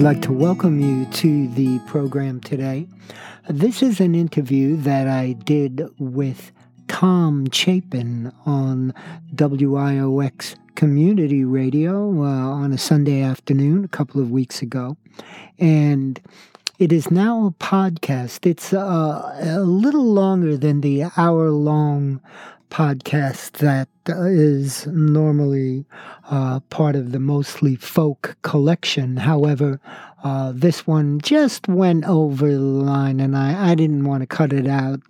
I'd like to welcome you to the program today. This is an interview that I did with Tom Chapin on WIOX Community Radio uh, on a Sunday afternoon a couple of weeks ago. And it is now a podcast. It's uh, a little longer than the hour long podcast that is normally uh, part of the mostly folk collection. However, uh, this one just went over the line and I, I didn't want to cut it out.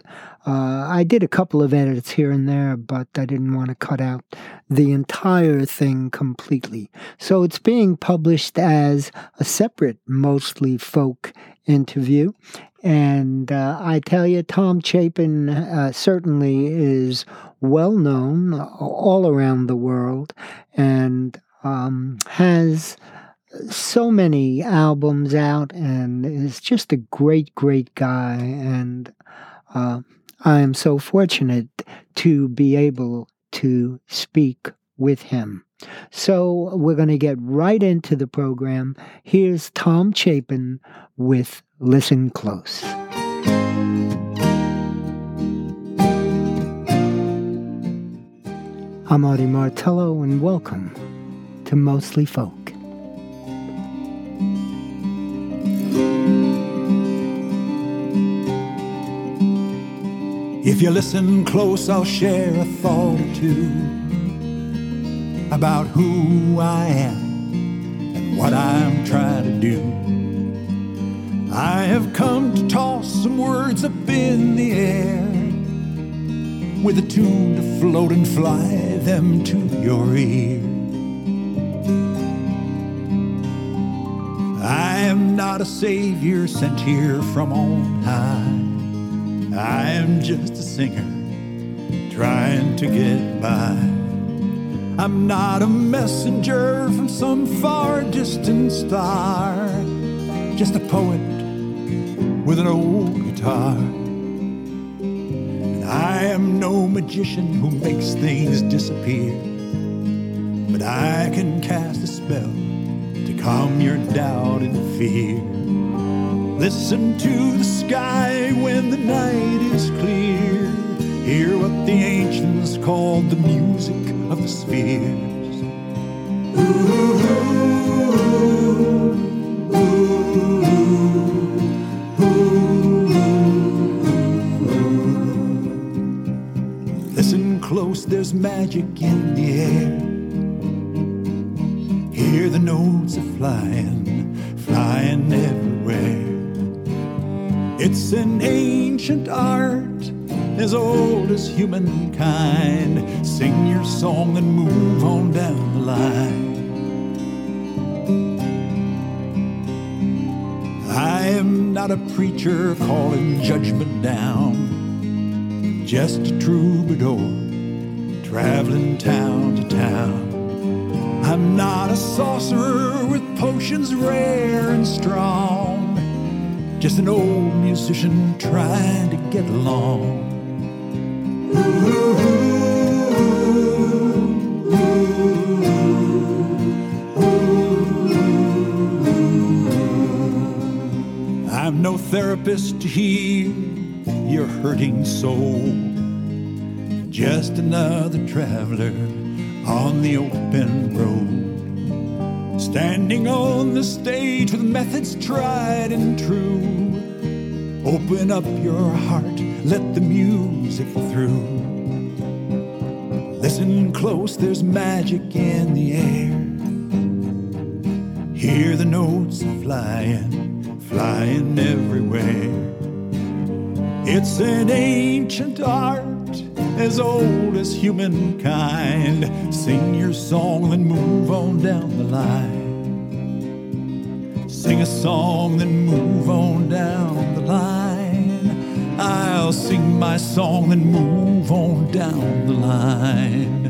Uh, I did a couple of edits here and there, but I didn't want to cut out the entire thing completely. So it's being published as a separate, mostly folk interview. And uh, I tell you, Tom Chapin uh, certainly is well known all around the world and um, has so many albums out and is just a great, great guy. And uh, I am so fortunate to be able to speak with him. So we're going to get right into the program. Here's Tom Chapin with Listen Close. I'm Artie Martello, and welcome to Mostly Folk. If you listen close, I'll share a thought or two about who I am and what I'm trying to do. I have come to toss some words up in the air with a tune to float and fly them to your ear. I am not a savior sent here from on high. I am just a singer trying to get by. I'm not a messenger from some far distant star, just a poet with an old guitar. And I am no magician who makes things disappear, but I can cast a spell to calm your doubt and fear. Listen to the sky when the night is clear. Hear what the ancients called the music of the spheres. Listen there's magic in the air. Hear the notes are flying, flying everywhere. It's an ancient art as old as humankind. Sing your song and move on down the line. I am not a preacher calling judgment down, just a troubadour traveling town to town. I'm not a sorcerer with potions rare and strong just an old musician trying to get along. I'm no therapist to heal your hurting soul. Just another traveler on the open road. Standing on the stage with methods tried and true. Open up your heart, let the music through. Listen close, there's magic in the air. Hear the notes flying, flying everywhere. It's an ancient art as old as humankind. Sing your song and move on down the line. Sing a song, then move on down the line. I'll sing my song, then move on down the line.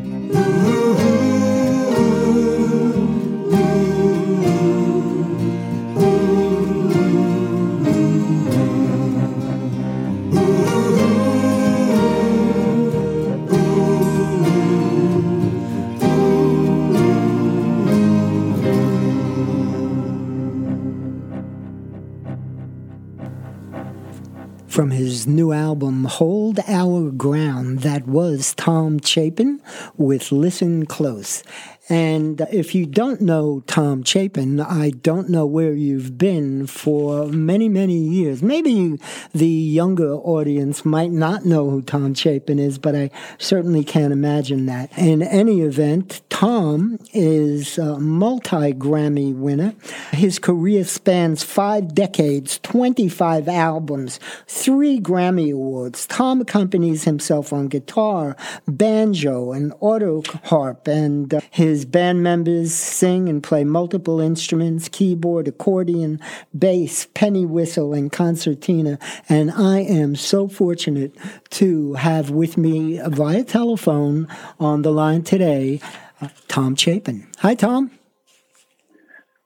New album, Hold Our Ground. That was Tom Chapin with Listen Close. And if you don't know Tom Chapin, I don't know where you've been for many, many years. Maybe the younger audience might not know who Tom Chapin is, but I certainly can't imagine that. In any event, Tom is a multi Grammy winner. His career spans five decades, 25 albums, three Grammy Awards. Tom accompanies himself on guitar, banjo, and auto harp, and uh, his his band members sing and play multiple instruments keyboard, accordion, bass, penny whistle, and concertina. And I am so fortunate to have with me via telephone on the line today uh, Tom Chapin. Hi, Tom.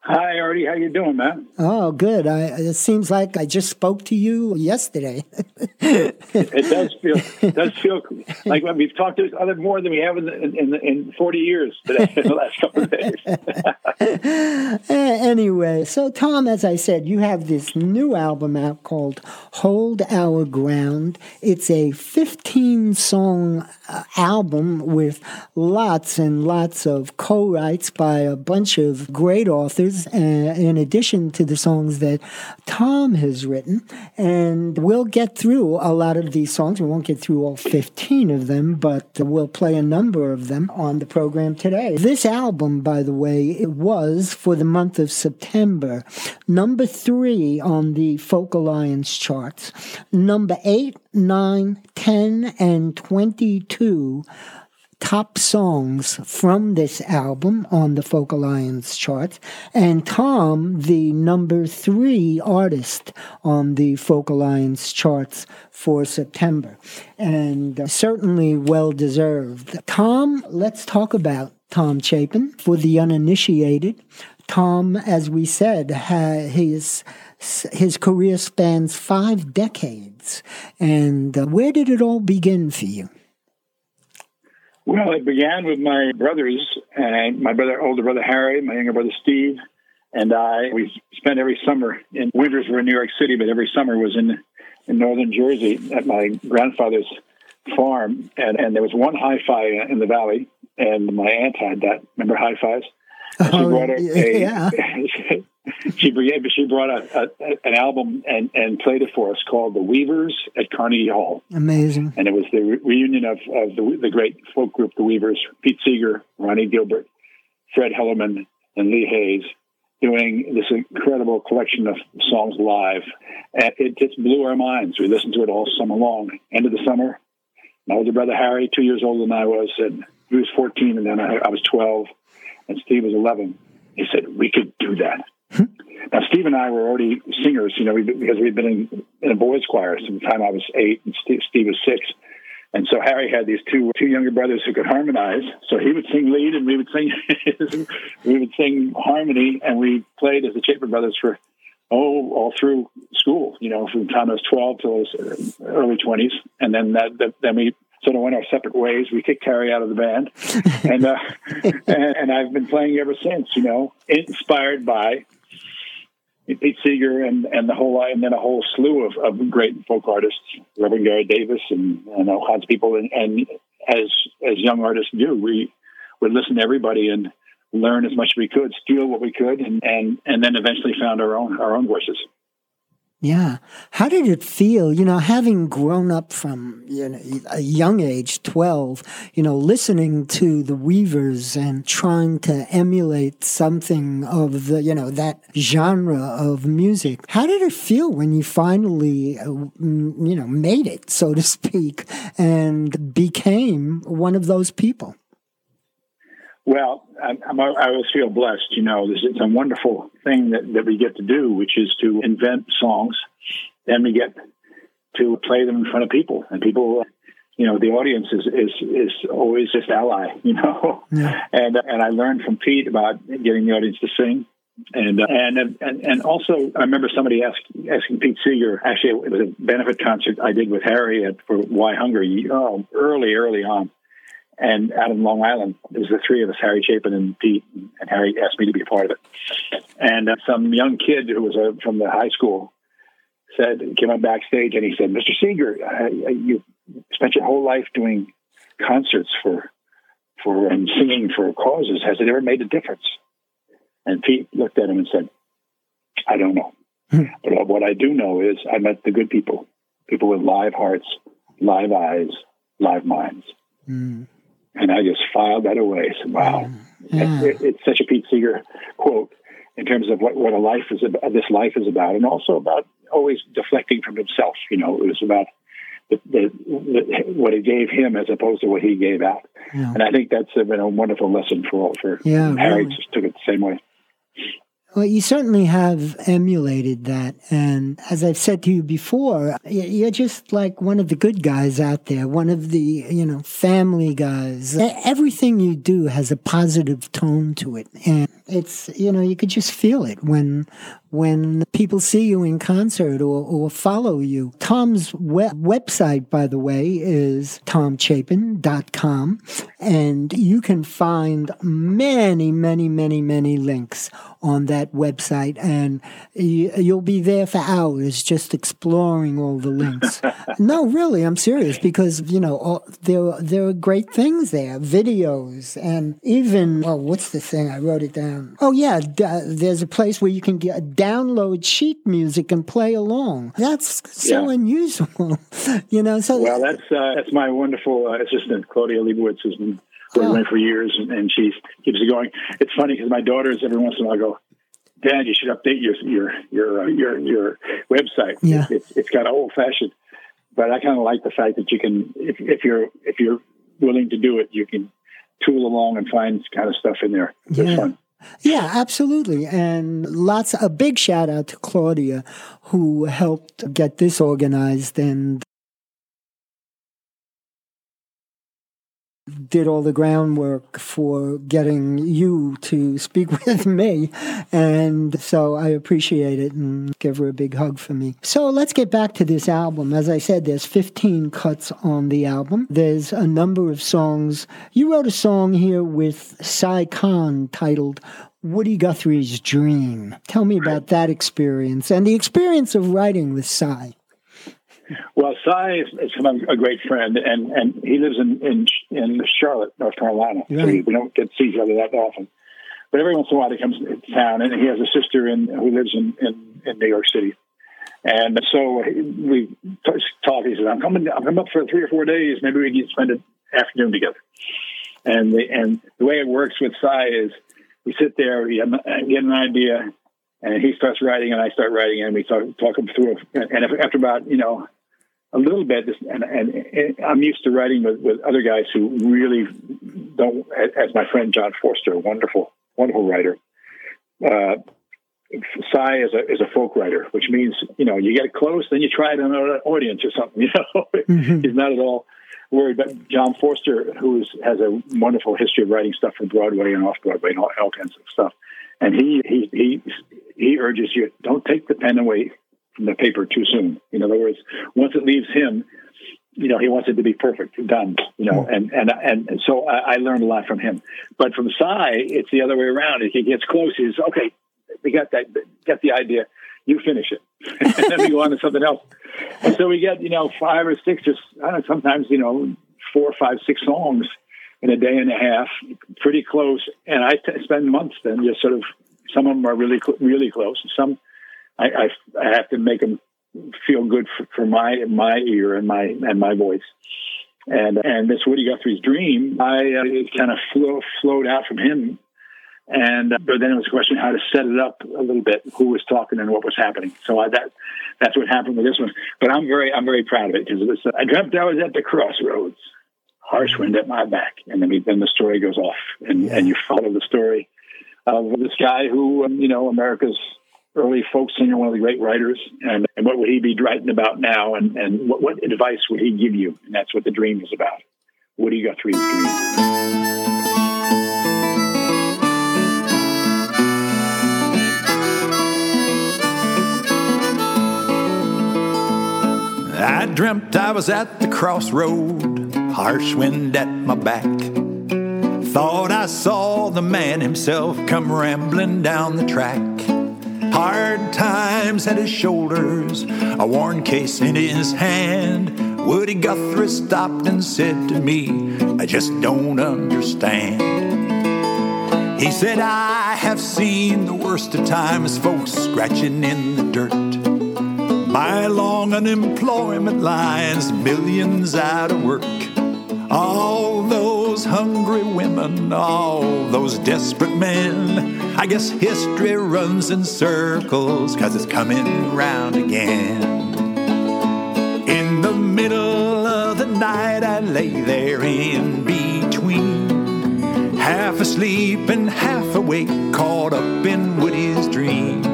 Hi, Artie. How you doing, man? Oh, good. I, it seems like I just spoke to you yesterday. it does feel it does feel like we've talked to each other more than we have in in, in forty years today in the last couple of days. anyway, so Tom, as I said, you have this new album out called "Hold Our Ground." It's a fifteen-song uh, album with lots and lots of co-writes by a bunch of great authors uh, in addition to the songs that Tom has written. And we'll get through a lot of these songs. We won't get through all 15 of them, but we'll play a number of them on the program today. This album, by the way, it was for the month of September, number three on the Folk Alliance charts, number eight, nine, 10, and 22 top songs from this album on the Folk Alliance charts, and Tom, the number three artist on the Folk Alliance charts for September, and uh, certainly well deserved. Tom, let's talk about Tom Chapin for the uninitiated. Tom, as we said, his his career spans five decades. And uh, where did it all begin for you? Well, it began with my brothers and my brother, older brother Harry, my younger brother Steve, and I. We spent every summer in winters were in New York City, but every summer was in in northern Jersey at my grandfather's farm, and and there was one hi-fi in the valley, and my aunt had that. Remember? And oh, she oh, brought a, yeah. a she she brought a, a, an album and, and played it for us called The Weavers at Carnegie Hall. Amazing. And it was the re- reunion of, of the, the great folk group, The Weavers, Pete Seeger, Ronnie Gilbert, Fred Hellerman, and Lee Hays, doing this incredible collection of songs live. And it just blew our minds. We listened to it all summer long. End of the summer, my older brother Harry, two years older than I was, and he was 14, and then I, I was 12, and Steve was 11. He said, We could do that now, Steve and I were already singers, you know, because we'd been in, in a boys' choir since the time I was eight and Steve, Steve was six. And so Harry had these two two younger brothers who could harmonize. So he would sing lead, and we would sing we would sing harmony, and we played as the Chapin brothers for oh all through school. You know, from the time I was twelve till I was uh, early twenties, and then that, that then we sort of went our separate ways. We kicked Harry out of the band, and, uh, and and I've been playing ever since. You know, inspired by Pete Seeger and and the whole and then a whole slew of, of great folk artists, Reverend Gary Davis and and all kinds of people. And, and as as young artists do, we would listen to everybody and learn as much as we could, steal what we could, and and and then eventually found our own our own voices. Yeah. How did it feel, you know, having grown up from you know, a young age, 12, you know, listening to the Weavers and trying to emulate something of the, you know, that genre of music? How did it feel when you finally, uh, you know, made it, so to speak, and became one of those people? Well, I, I always feel blessed. You know, this it's a wonderful thing that, that we get to do, which is to invent songs. Then we get to play them in front of people, and people, you know, the audience is is, is always just ally. You know, yeah. and and I learned from Pete about getting the audience to sing. And, uh, and and and also, I remember somebody asked, asking Pete Seeger. Actually, it was a benefit concert I did with Harry at, for WhyHunger. Oh, early, early on and out in Long Island. It was the three of us, Harry Chapin and Pete, and Harry asked me to be a part of it. And uh, some young kid who was uh, from the high school said, came on backstage and he said, Mr. Seeger, uh, you spent your whole life doing concerts for, for and singing for causes. Has it ever made a difference? And Pete looked at him and said, I don't know. Hmm. but what I do know is I met the good people, people with live hearts, live eyes, live minds. Mm. And I just filed that away. Said, wow. Mm. Yeah. It, it's such a Pete Seeger quote in terms of what, what a life is about, this life is about, and also about always deflecting from himself. You know, it was about the, the, the, what it gave him as opposed to what he gave out. Yeah. And I think that's been a wonderful lesson for all. For yeah, Harry really. just took it the same way. Well, you certainly have emulated that. And as I've said to you before, you're just like one of the good guys out there, one of the, you know, family guys. Everything you do has a positive tone to it. And it's, you know, you could just feel it when when people see you in concert or, or follow you. Tom's web- website, by the way, is tomchapin.com. And you can find many, many, many, many links on that website. And you'll be there for hours just exploring all the links. no, really, I'm serious because, you know, all, there, there are great things there videos and even, well, what's the thing? I wrote it down. Oh, yeah, d- there's a place where you can get download sheet music and play along. That's so yeah. unusual, you know. So well, that's uh, that's my wonderful uh, assistant Claudia Leibowitz has been working oh. for years, and, and she keeps it going. It's funny because my daughters every once in a while go. Dad, you should update your your your uh, your your website. Yeah. It's, it's got old fashioned, but I kind of like the fact that you can, if, if you're if you're willing to do it, you can tool along and find kind of stuff in there. It's yeah. fun. Yeah, absolutely. And lots, a big shout out to Claudia who helped get this organized and did all the groundwork for getting you to speak with me. And so I appreciate it and give her a big hug for me. So let's get back to this album. As I said, there's 15 cuts on the album. There's a number of songs. You wrote a song here with Si Kahn titled Woody Guthrie's Dream. Tell me about that experience and the experience of writing with Si. Well, Si is, is a great friend, and, and he lives in, in in Charlotte, North Carolina. Right. So we don't get to see each other that often. But every once in a while, he comes to town, and he has a sister in who lives in, in, in New York City. And so we talk. He said, "I'm coming. I'm coming up for three or four days. Maybe we can spend an afternoon together." And the and the way it works with Si is we sit there, we get an idea, and he starts writing, and I start writing, and we talk talk him through. And after about you know a little bit, and, and, and, I'm used to writing with, with other guys who really don't, as my friend John Forster, a wonderful, wonderful writer. Uh, is a is a folk writer, which means you know you get close, then you try it on an audience or something. You know, mm-hmm. he's not at all worried. But John Forster, who is, has a wonderful history of writing stuff for Broadway and off Broadway and all, all kinds of stuff, and he he he he urges you don't take the pen away the paper too soon. In other words, once it leaves him, you know, he wants it to be perfect, done. You know, and and and so I, I learned a lot from him. But from Si, it's the other way around. If he gets close, he's okay. We got that. got the idea. You finish it, and then we go on to something else. And so we get you know five or six, just I don't know, sometimes you know four, five, six songs in a day and a half, pretty close. And I t- spend months then just sort of. Some of them are really really close, some I, I, I have to make them feel good for, for, my my ear and my and my voice. And and this Woody Guthrie's dream, I uh, it kind of flow, flowed out from him. And uh, but then it was a question how to set it up a little bit, who was talking and what was happening. So I, that that's what happened with this one. But I'm very I'm very proud of it because uh, I dreamt I was at the crossroads, harsh wind at my back, and then then the story goes off, and and you follow the story of this guy who um, you know America's early folk singer, one of the great writers, and, and what would he be writing about now, and, and what, what advice would he give you? And that's what the dream is about. Woody Guthrie's dream. I dreamt I was at the crossroad, harsh wind at my back. Thought I saw the man himself come rambling down the track Hard times at his shoulders, a worn case in his hand. Woody Guthrie stopped and said to me, I just don't understand. He said, I have seen the worst of times, folks scratching in the dirt. My long unemployment lines, millions out of work. All those hungry women, all those desperate men. I guess history runs in circles, cause it's coming round again. In the middle of the night, I lay there in between. Half asleep and half awake, caught up in Woody's dream.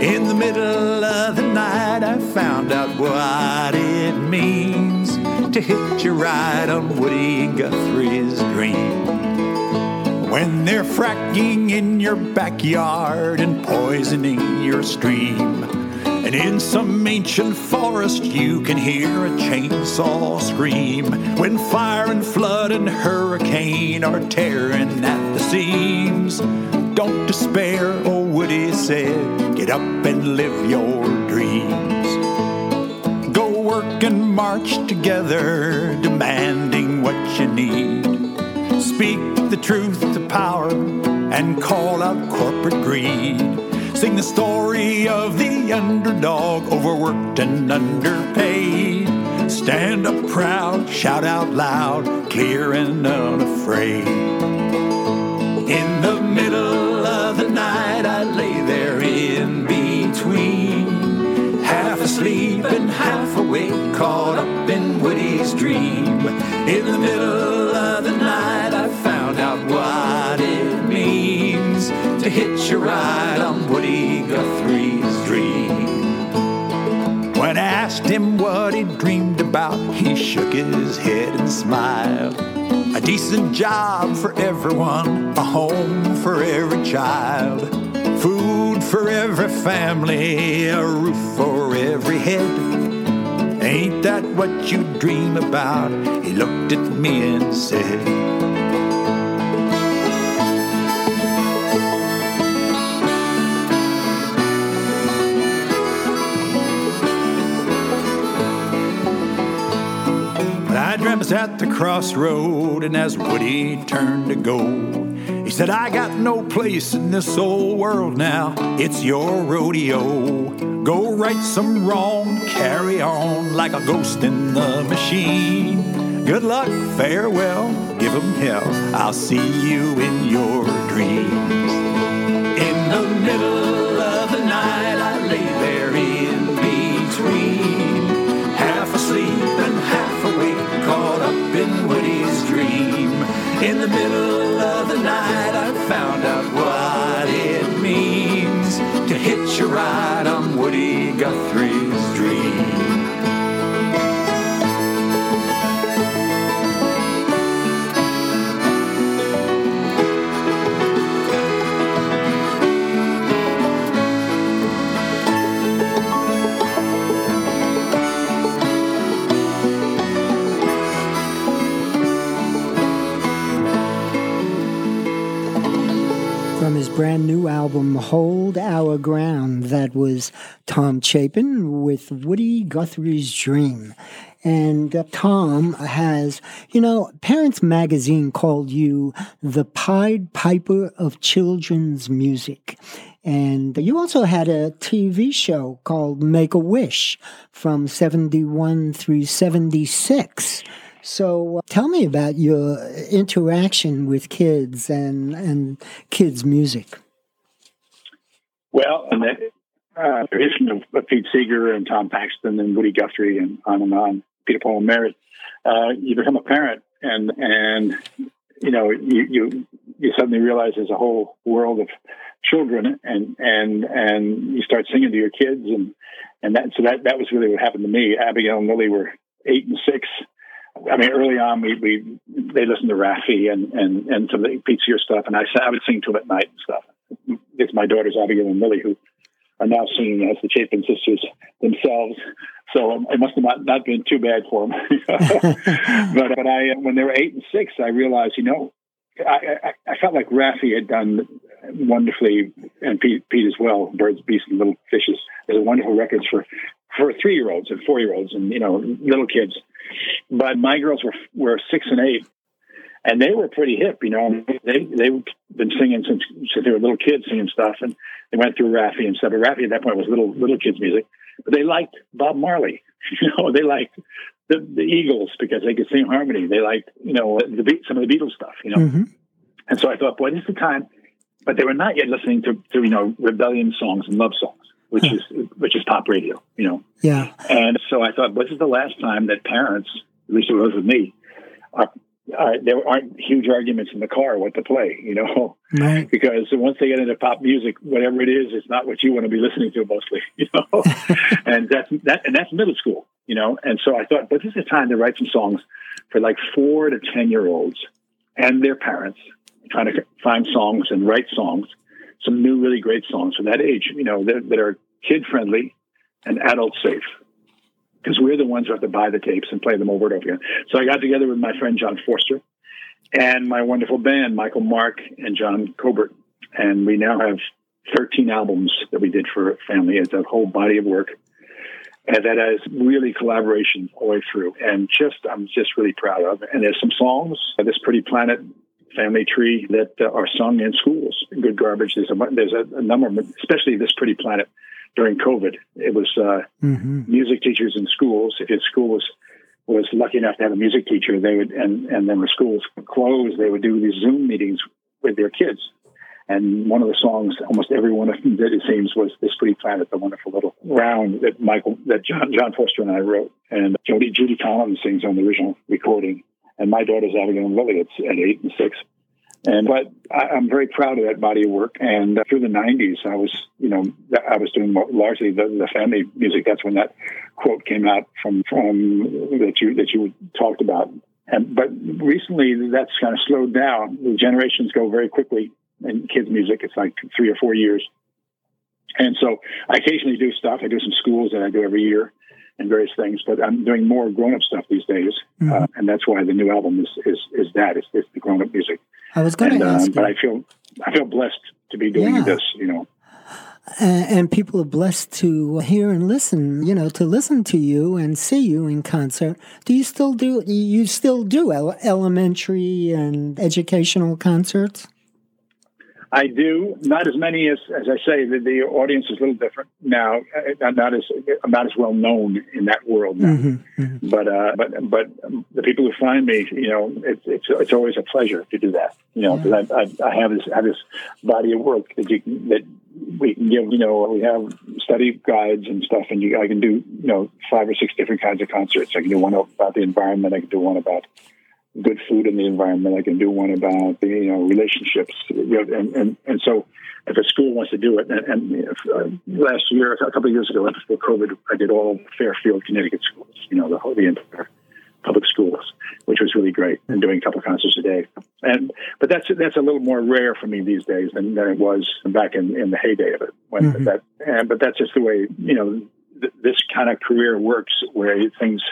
In the middle of the night, I found out what it means to hitch a ride on Woody Guthrie's dream. When they're fracking in your backyard and poisoning your stream. And in some ancient forest, you can hear a chainsaw scream. When fire and flood and hurricane are tearing at the seams. Don't despair, oh Woody said, get up and live your dreams. And march together, demanding what you need. Speak the truth to power and call out corporate greed. Sing the story of the underdog, overworked and underpaid. Stand up proud, shout out loud, clear and unafraid. In the middle of the night, I lay there in between. Half awake, caught up in Woody's dream. In the middle of the night, I found out what it means to hitch a ride on Woody Guthrie's dream. When I asked him what he dreamed about, he shook his head and smiled. A decent job for everyone, a home for every child, food for every family, a roof for every head. Ain't that what you dream about? He looked at me and said, I dreamt at the crossroad, and as Woody turned to go, he said, I got no place in this old world now. It's your rodeo. Go right some wrong, carry on like a ghost in the machine. Good luck, farewell, give 'em hell. I'll see you in your dreams. Brand new album, Hold Our Ground, that was Tom Chapin with Woody Guthrie's Dream. And uh, Tom has, you know, Parents Magazine called you the Pied Piper of children's music. And you also had a TV show called Make a Wish from 71 through 76. So uh, tell me about your interaction with kids and, and kids' music. Well, and the uh, tradition of Pete Seeger and Tom Paxton and Woody Guthrie and on and on, Peter Paul and Mary, uh, you become a parent and and you know you, you you suddenly realize there's a whole world of children and and and you start singing to your kids and and that so that that was really what happened to me. Abigail and Lily were eight and six. I mean, early on, we, we they listened to Raffi and and and some of the Pete stuff, and I I would sing to them at night and stuff. It's my daughters Abigail and Lily who are now singing as the Chapin sisters themselves. So um, it must have not, not been too bad for them. but but I when they were eight and six, I realized, you know, I, I, I felt like Raffi had done wonderfully, and Pete, Pete as well, Birds, Beasts, and Little Fishes. There's a wonderful records for for three year olds and four year olds and you know little kids. But my girls were were six and eight, and they were pretty hip. You know, they they've been singing since since they were little kids, singing stuff, and they went through Raffi and stuff. But Raffi at that point was little little kids music, but they liked Bob Marley. You know, they liked the, the Eagles because they could sing harmony. They liked you know the beat some of the Beatles stuff. You know, mm-hmm. and so I thought, boy, this is the time. But they were not yet listening to, to you know rebellion songs and love songs which is which is pop radio, you know. Yeah. And so I thought, this is the last time that parents, at least it was with me, are, uh, there aren't huge arguments in the car what to play, you know, right. because once they get into pop music, whatever it is, it's not what you want to be listening to mostly, you know, and that's that, and that's middle school, you know, and so I thought, but this is the time to write some songs for like four to ten year olds and their parents, trying to find songs and write songs some new, really great songs for that age, you know, that, that are kid friendly and adult safe. Because we're the ones who have to buy the tapes and play them over and over again. So I got together with my friend John Forster and my wonderful band, Michael Mark and John Cobert. And we now have 13 albums that we did for family. It's a whole body of work. And that has really collaboration all the way through. And just, I'm just really proud of. And there's some songs, uh, This Pretty Planet family tree that uh, are sung in schools. Good garbage. There's a there's a, a number, especially this pretty planet during COVID. It was uh, mm-hmm. music teachers in schools. If school was was lucky enough to have a music teacher, they would and and then when schools closed, they would do these Zoom meetings with their kids. And one of the songs, almost every one of them did, it seems, was "This Pretty Planet," the wonderful little round that Michael, that John, John Forster and I wrote, and Jody Judy Collins sings on the original recording and my daughter's Abigail and Lily. It's at eight and six. And but I, am very proud of that body of work. And uh, through the '90s, I was, you know, I was doing largely the, the, family music. That's when that quote came out from from that you that you talked about. And but recently, that's kind of slowed down. The generations go very quickly in kids' music. It's like three or four years. And so I occasionally do stuff. I do some schools that I do every year and various things. But I'm doing more grown up stuff these days, mm-hmm. uh, and that's why the new album is is, is that it's, it's the grown up music. I was going to uh, ask, but I feel I feel blessed to be doing yeah. this. You know. And people are blessed to hear and listen, you know, to listen to you and see you in concert. Do you still do? You still do elementary and educational concerts? I do not as many as as I say. The, the audience is a little different now. I'm not as I'm not as well known in that world now. Mm-hmm, mm-hmm. But uh, but but the people who find me, you know, it's it's it's always a pleasure to do that. You know, because yeah. I, I, I have this have this body of work that you can, that we can give. You know, we have study guides and stuff, and you, I can do you know five or six different kinds of concerts. I can do one about the environment. I can do one about good food in the environment. I can do one about the you know relationships, you know, and, and and so if a school wants to do it, and, and if, uh, last year, a couple of years ago, before COVID, I did all Fairfield, Connecticut schools. You know, the whole the entire public schools, which was really great, and doing a couple of concerts a day. And but that's that's a little more rare for me these days than, than it was back in, in the heyday of it. When mm-hmm. that, and but that's just the way you know th- this kind of career works, where things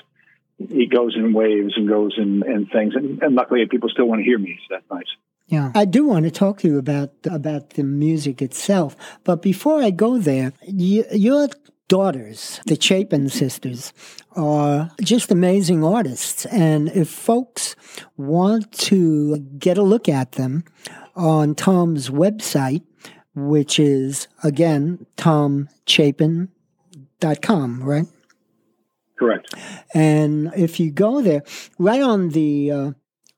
it goes in waves and goes in, in things. And, and luckily, people still want to hear me, so that's nice. Yeah, I do want to talk to you about about the music itself, but before I go there, you, your daughters, the Chapin sisters, are just amazing artists, and if folks want to get a look at them on Tom's website, which is again tomchapin.com, right? Correct. And if you go there, right on the uh,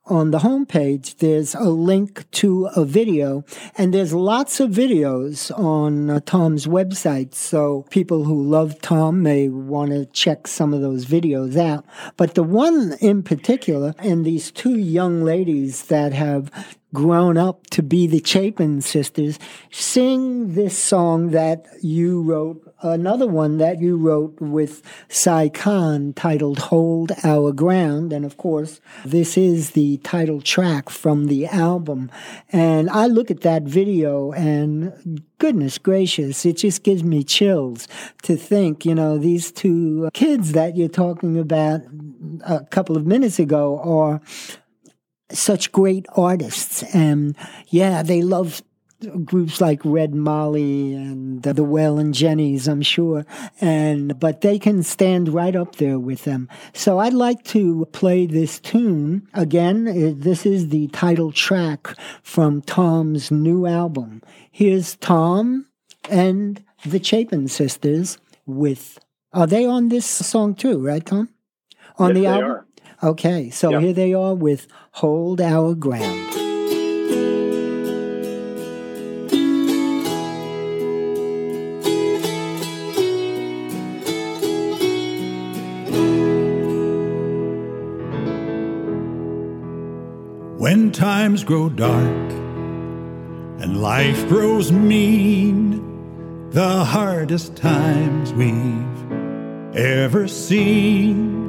on the homepage, there's a link to a video, and there's lots of videos on uh, Tom's website. So people who love Tom may want to check some of those videos out. But the one in particular, and these two young ladies that have grown up to be the Chapin sisters, sing this song that you wrote, another one that you wrote with Si Kahn titled Hold Our Ground. And of course, this is the title track from the album. And I look at that video and goodness gracious, it just gives me chills to think, you know, these two kids that you're talking about a couple of minutes ago are such great artists. And yeah, they love groups like Red Molly and the Wailin' Jennys, I'm sure, and but they can stand right up there with them. So I'd like to play this tune again. Uh, this is the title track from Tom's new album. Here's Tom and the Chapin Sisters with. Are they on this song too? Right, Tom? On yes, the album. Are. Okay, so yep. here they are with "Hold Our Ground." When times grow dark and life grows mean, the hardest times we've ever seen.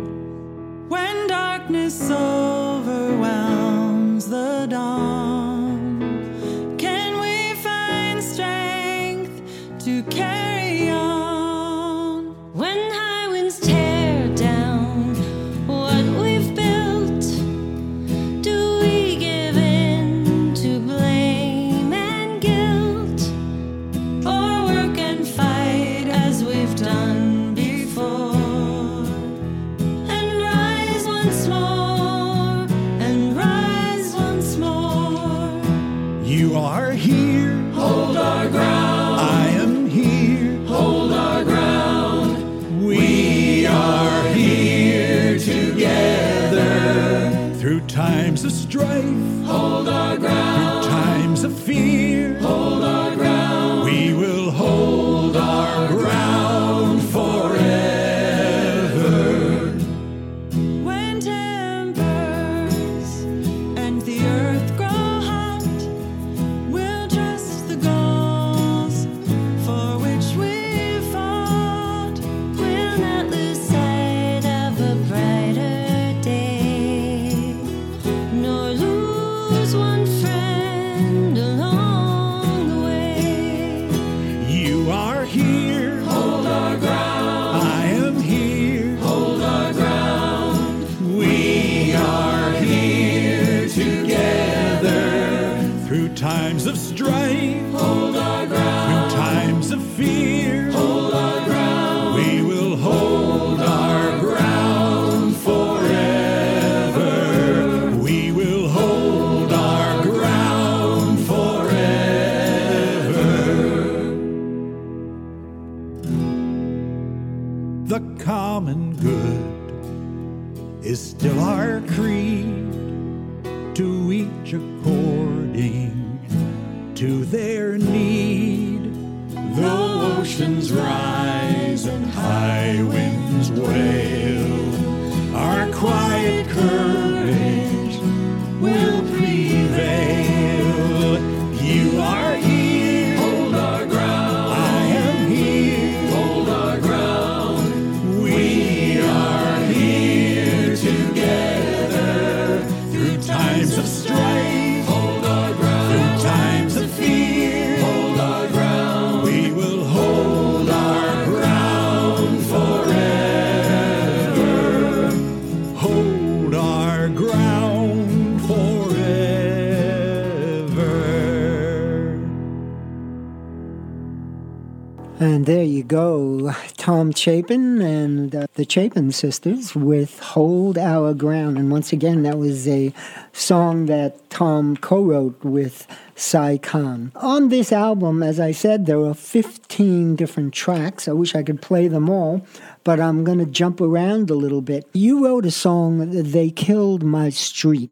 Tom Chapin and uh, the Chapin sisters with Hold Our Ground. And once again, that was a song that Tom co wrote with Si Kahn. On this album, as I said, there are 15 different tracks. I wish I could play them all, but I'm going to jump around a little bit. You wrote a song, They Killed My Street,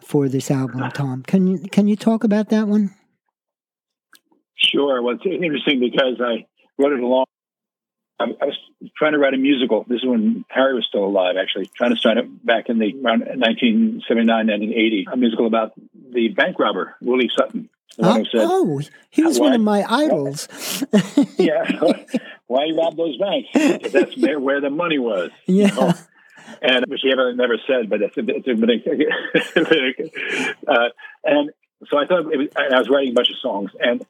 for this album, Tom. Can you, can you talk about that one? Sure. Well, it's interesting because I wrote it along. I, I was trying to write a musical. This is when Harry was still alive, actually, trying to start it back in the around 1979, 1980, a musical about the bank robber, Willie Sutton. The said, oh, he was Why- one of my idols. yeah, why you robbed those banks? That's where where the money was. Yeah. know? And which he ever never said, but it's a, it's a uh, and so I thought it was, and I was writing a bunch of songs, and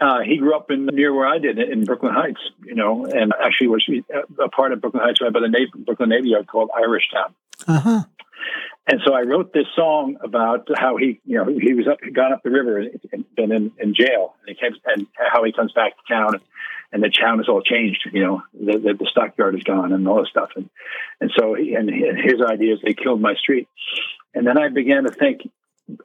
uh, he grew up in near where I did in Brooklyn Heights, you know, and actually was a part of Brooklyn Heights right by the Navy, Brooklyn Navy Yard called Irish Town. Uh huh. and so I wrote this song about how he, you know, he was up, gone up the river and been in, in jail, and he came, and how he comes back to town, and the town has all changed. You know, the, the, the stockyard is gone, and all this stuff, and and so he, and his idea is they killed my street, and then I began to think.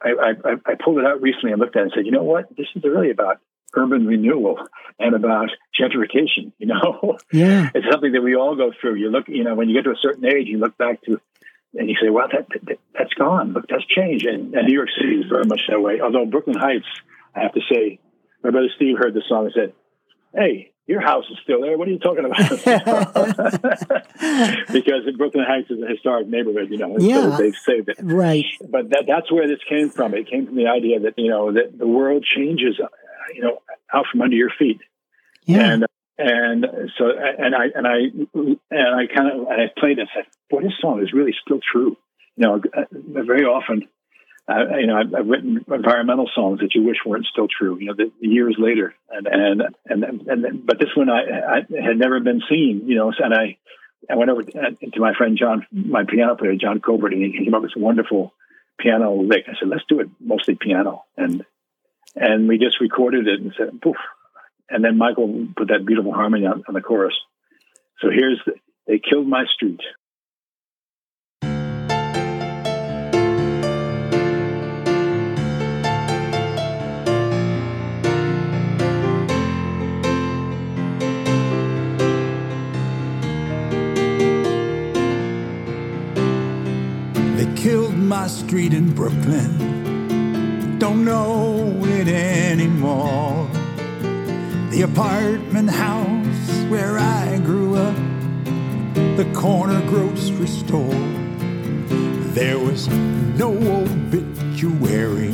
I, I, I pulled it out recently and looked at it and said, you know what, this is really about urban renewal and about gentrification. You know, Yeah. it's something that we all go through. You look, you know, when you get to a certain age, you look back to, and you say, "Well, that, that that's gone. Look, that's changed." And, and New York City is very much that way. Although Brooklyn Heights, I have to say, my brother Steve heard the song and said, "Hey, your house is still there. What are you talking about?" because Brooklyn Heights is a historic neighborhood, you know. Yeah. so they've saved it Right. but that, that's where this came from. It came from the idea that you know that the world changes, you know, out from under your feet, Yeah. and and so and I and I and I kind of and I played and said, boy, this song is really still true. You know, uh, very often, uh, you know, I've, I've written environmental songs that you wish weren't still true. You know, the, years later, and and and and, but this one I, I had never been seen. You know, and I. I went over to to my friend John, my piano player Jon Cobert, and he came up with this wonderful piano lick. I said, "Let's do it mostly piano," and and we just recorded it and said, "Poof!" And then Michael put that beautiful harmony on, on the chorus. So here's the, "They Killed My Street." They killed my street in Brooklyn. Don't know it anymore. The apartment house where I grew up, the corner grocery store. There was no obituary,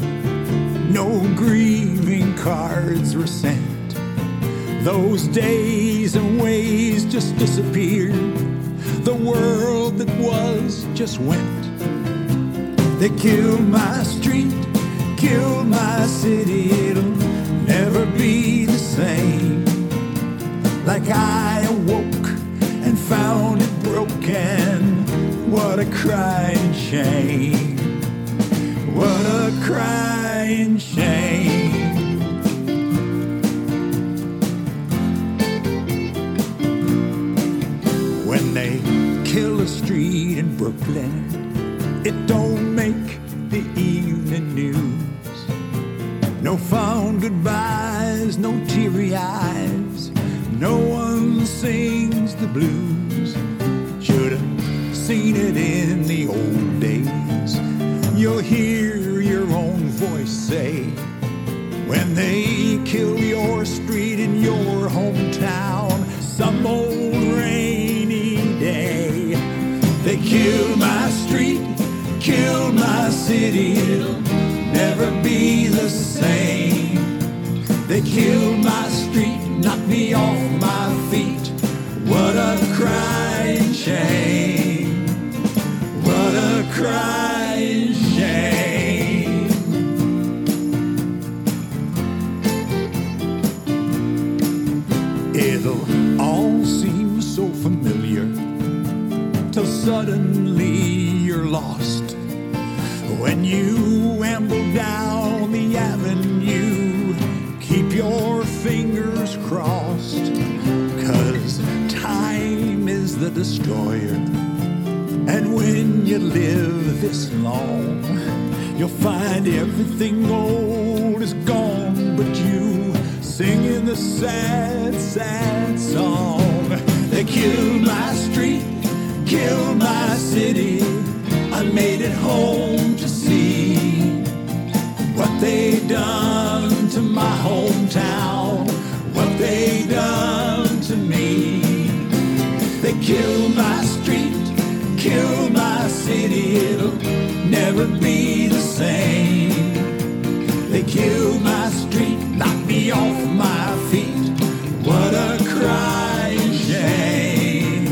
no grieving cards were sent. Those days and ways just disappeared. The world that was just went. They killed my street, killed my city. It'll never be the same. Like I awoke and found it broken. What a crying shame. What a crying shame. When they kill a street in Brooklyn, it don't No fond goodbyes, no teary eyes. No one sings the blues. Should have seen it in the old days. You'll hear your own voice say, when they kill your street in your hometown, some old rainy day. They kill my street, kill my city, They killed my street, knocked me off my feet. What a crying shame. Destroyer. And when you live this long, you'll find everything old is gone but you singing the sad, sad song. They killed my street, killed my city. I made it home to see what they done to my hometown, what they done. Killed my street, kill my city, it'll never be the same. They killed my street, knocked me off my feet. What a crying shame.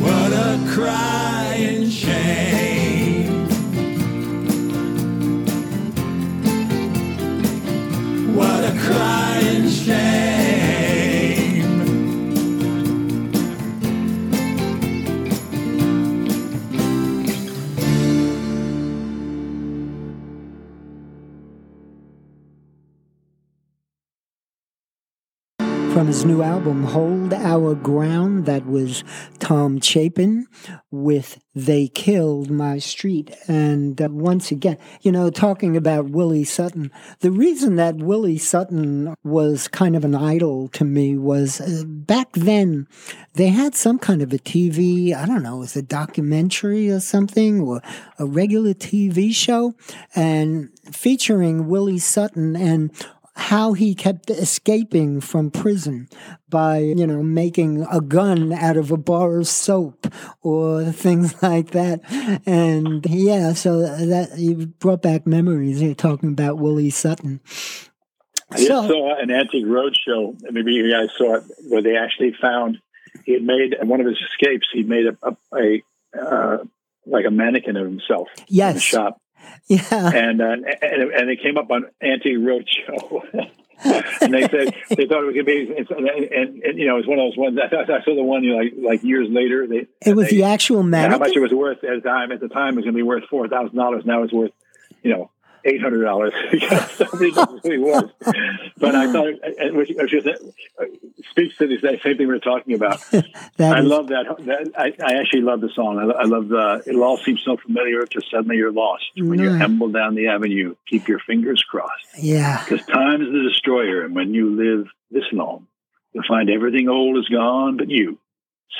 What a crying shame. What a crying new album, Hold Our Ground. That was Tom Chapin with They Killed My Street. And uh, once again, you know, talking about Willie Sutton, the reason that Willie Sutton was kind of an idol to me was uh, back then they had some kind of a TV, I don't know, it was a documentary or something, or a regular TV show, and featuring Willie Sutton and how he kept escaping from prison by, you know, making a gun out of a bar of soap or things like that. And yeah, so that you brought back memories. You're talking about Willie Sutton. I just saw an antique roadshow. Maybe you guys saw it, where they actually found he had made one of his escapes. He made a, a, a uh, like a mannequin of himself in the Yes. shop, Yeah. and uh, and and it came up on antique roadshow. and they said they thought it was gonna be, and, and, and you know, it was one of those ones. I, thought, I saw the one, you know, like like years later. They, It was they, the actual how much it was worth at the time. At the time, it was going to be worth four thousand dollars. Now it's worth, you know, eight hundred dollars. so ridiculous it was. But I thought, it, which, which is, uh, speaks to the same thing we are talking about. I is- love that. that I, I actually love the song. I, I love the. It all seems so familiar. Till suddenly you're lost when you're Right. amble down the avenue. Keep your fingers crossed, yeah. because time is the destroyer. And when you live this long, you'll find everything old is gone, but you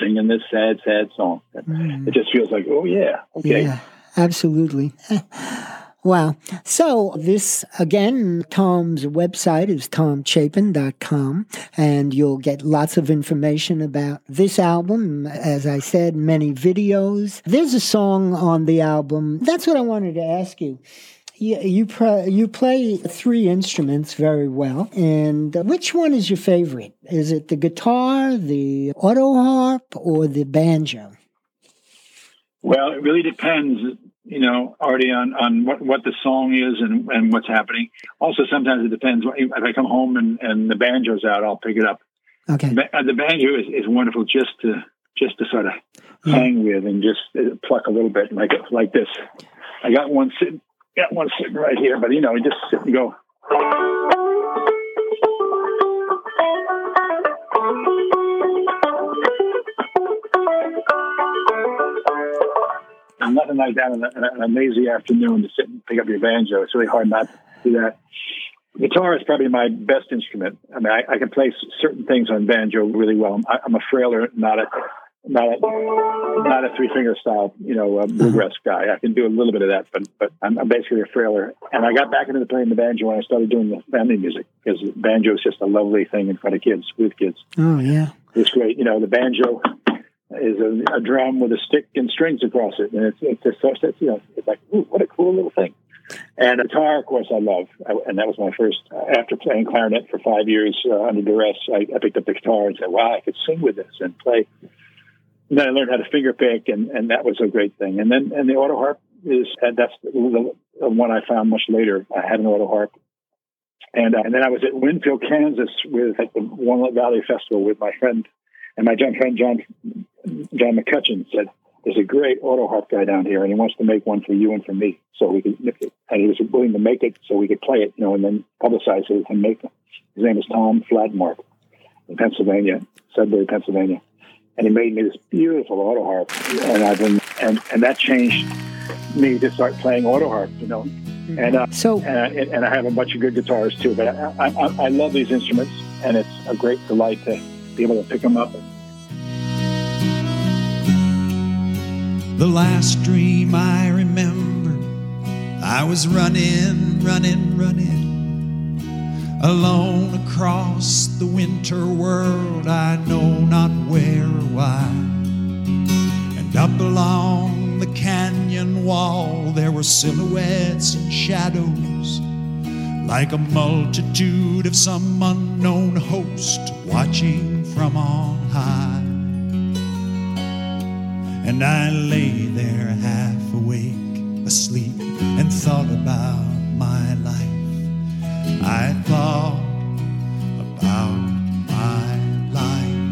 singing this sad, sad song. Mm. It just feels like, oh yeah, okay. Yeah, absolutely. Wow. So, this again, Tom's website is tomchapin.com, and you'll get lots of information about this album. As I said, many videos. There's a song on the album. That's what I wanted to ask you. You, you, you play three instruments very well, and which one is your favorite? Is it the guitar, the auto harp, or the banjo? Well, it really depends, you know, already on, on what, what the song is and, and what's happening. Also, sometimes it depends. If I come home and, and the banjo's out, I'll pick it up. Okay. Uh, The banjo is, is wonderful just to just to sort of hang with and just uh, pluck a little bit like like this. I got one sitting, got one sitting right here, but you know, you just sit and go. And nothing like that on, a, on a lazy afternoon to sit and pick up your banjo. It's really hard not to do that. Guitar is probably my best instrument. I mean, I, I can play certain things on banjo really well. I, I'm a frailer, not a not a not a three finger style, you know, uh, bluegrass guy. I can do a little bit of that, but but I'm, I'm basically a frailer. And I got back into the playing the banjo when I started doing the family music because banjo is just a lovely thing in front of kids with kids. Oh, yeah. It's great. You know, the banjo is a, a drum with a stick and strings across it, and it's it's just so it's, you know it's like ooh, what a cool little thing. And guitar, of course, I love, I, and that was my first. Uh, after playing clarinet for five years uh, under duress, I, I picked up the guitar and said, "Wow, I could sing with this and play." And then I learned how to finger pick, and, and that was a great thing. And then and the auto harp is and that's the, the one I found much later. I had an auto harp, and uh, and then I was at Winfield, Kansas, with at the Walnut Valley Festival with my friend and my friend John John McCutcheon said, "There's a great auto harp guy down here, and he wants to make one for you and for me, so we could." And he was willing to make it so we could play it, you know, and then publicize it and make it. His name is Tom Fladmark in Pennsylvania, Sudbury, Pennsylvania, and he made me this beautiful auto harp, and I've been and and that changed me to start playing auto harp, you know, and uh, So, and, I- and I have a bunch of good guitars too. But I, I- I love these instruments, and it's a great delight to be able to pick them up. The last dream I remember, I was running, running, running, alone across the winter world, I know not where or why. And up along the canyon wall, there were silhouettes and shadows, like a multitude of some unknown host watching from on high. And I lay there half awake, asleep, and thought about my life. I thought about my life.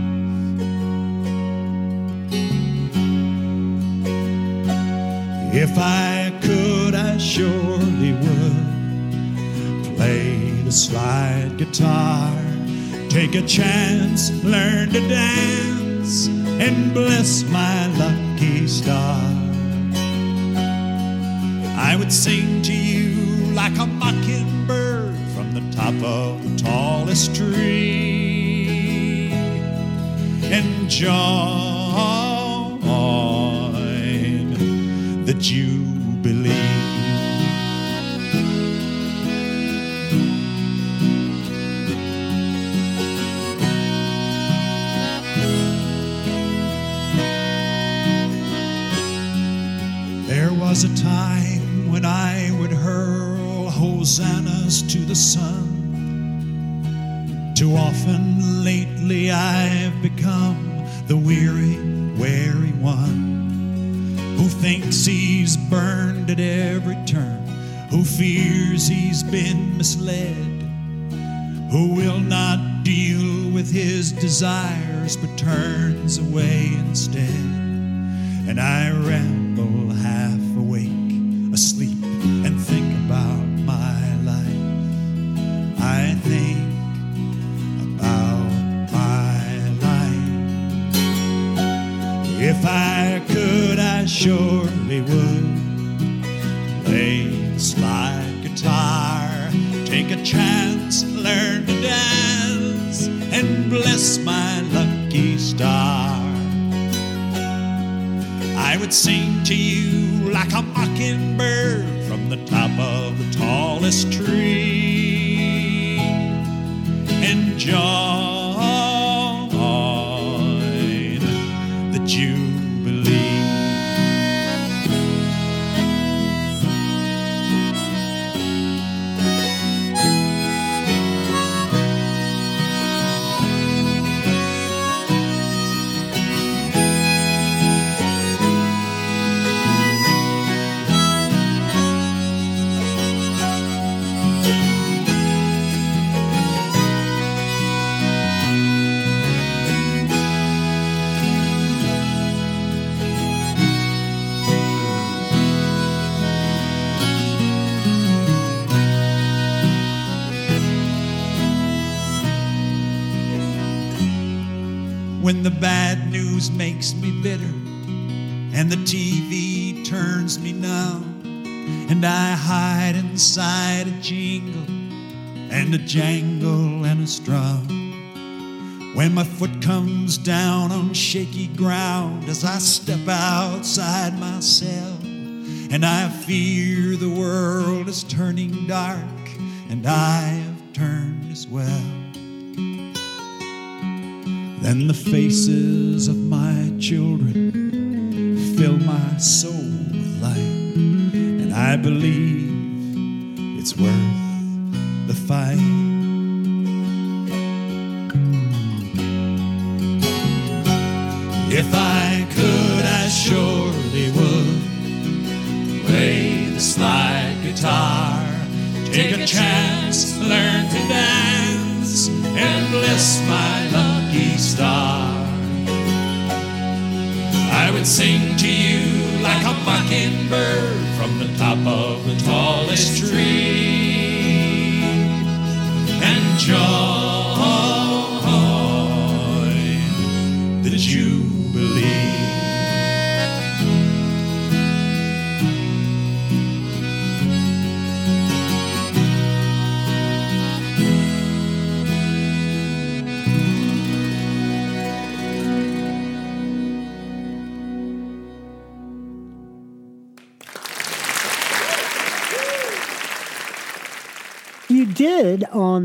If I could, I surely would play the slide guitar Take a chance, learn to dance, and bless my lucky star. I would sing to you like a mockingbird from the top of the tallest tree join the jubilee. Was a time when I would hurl hosannas to the sun. Too often lately I've become the weary, weary one who thinks he's burned at every turn, who fears he's been misled, who will not deal with his desires but turns away instead. And I ramble half awake, asleep, and think me numb, and I hide inside a jingle and a jangle and a strum. When my foot comes down on shaky ground as I step outside myself, and I fear the world is turning dark, and I have turned as well. Then the faces of my children fill my soul I believe it's worth the fight.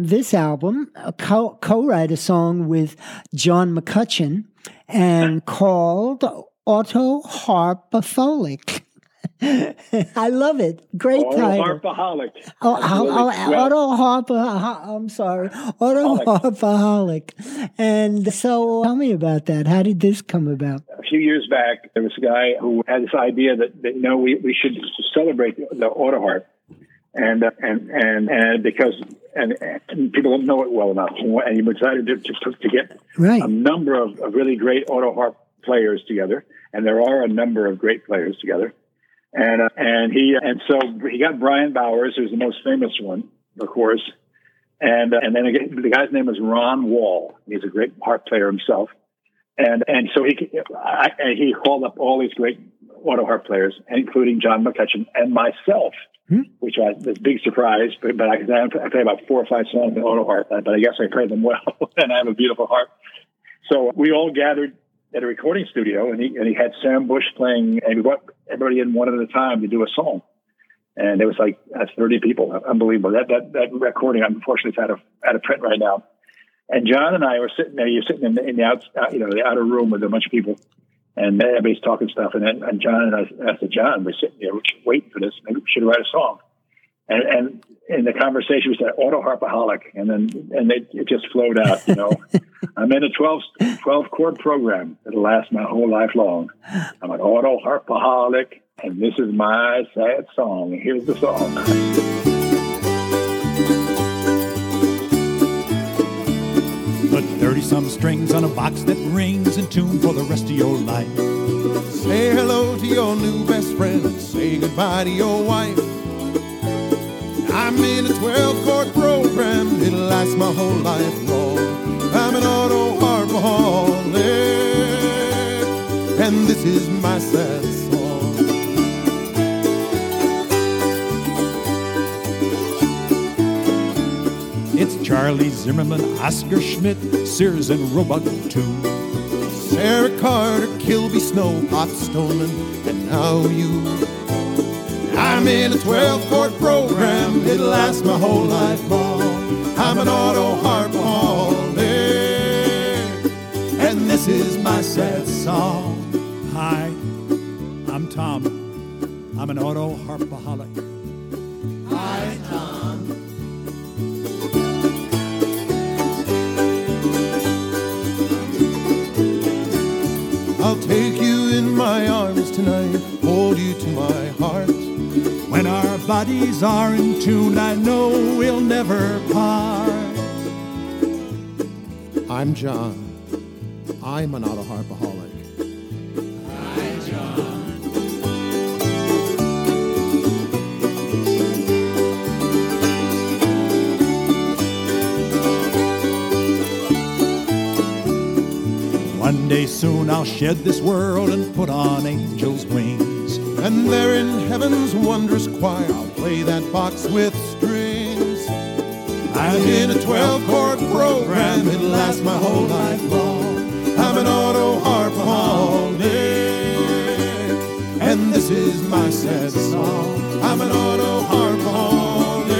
On this album uh, co write a song with John McCutcheon and called Auto Harpatholic. I love it. Great Auto title. Harpaholic. Oh, oh, oh, Well, auto harper. I'm sorry, auto harpaholic. And so, tell me about that. How did this come about? a few years back, there was a guy who had this idea that, that you know we, we should celebrate the, the auto harp, and uh, and and and because and, and people don't know it well enough, and he decided to, to, to get Right. a number of, of really great auto harp players together, and there are a number of great players together, and uh, and he and so he got Bryan Bowers, who's the most famous one, of course, And uh, and then again, the guy's name is Ron Wall. He's a great harp player himself. And and so he I, and he called up all these great auto harp players, including John McCutcheon and myself, Hmm. which was this big surprise. But, but I, I play about four or five songs in auto harp, but I guess I play them well, and I have a beautiful harp. So we all gathered at a recording studio, and he and he had Sam Bush playing, and we brought everybody in one at a time to do a song. And it was like that's thirty people, unbelievable. That that that recording, unfortunately, is out of out of print right now. And John and I were sitting there. You're sitting in the, in the out, uh, you know, the outer room with a bunch of people, and everybody's talking stuff. And then and John and I, I said, John, we're sitting here waiting for this. Maybe we should write a song. And and in the conversation, we said auto harpaholic, and then and it, it just flowed out. You know, I'm in a 12, 12 chord program that'll last my whole life long. I'm an auto harpaholic, and this is my sad song. Here's the song. some strings on a box that rings in tune for the rest of your life. Say hello to your new best friend say goodbye to your wife. I'm in a 12 chord program, it'll last my whole life long. I'm an auto harpaholic, and this is my sad Charlie Zimmerman, Oscar Schmidt, Sears and Roebuck too. Sarah Carter, Kilby Snow, Pop Stoneman, and now you. I'm in a 12 chord program, it'll last my whole life long. I'm an auto harpaholic, and this is my sad song. Hi, I'm Tom. I'm an auto harpaholic. Bodies are in tune, I know we'll never part. I'm John. I'm an auto harpaholic. One day soon I'll shed this world and put on angel's wings. And there in heaven's wondrous choir, I'll play that box with strings. I'm in a 12 chord program, it'll last my whole life long. I'm an auto harpaholic, and this is my sad song. I'm an auto harpaholic,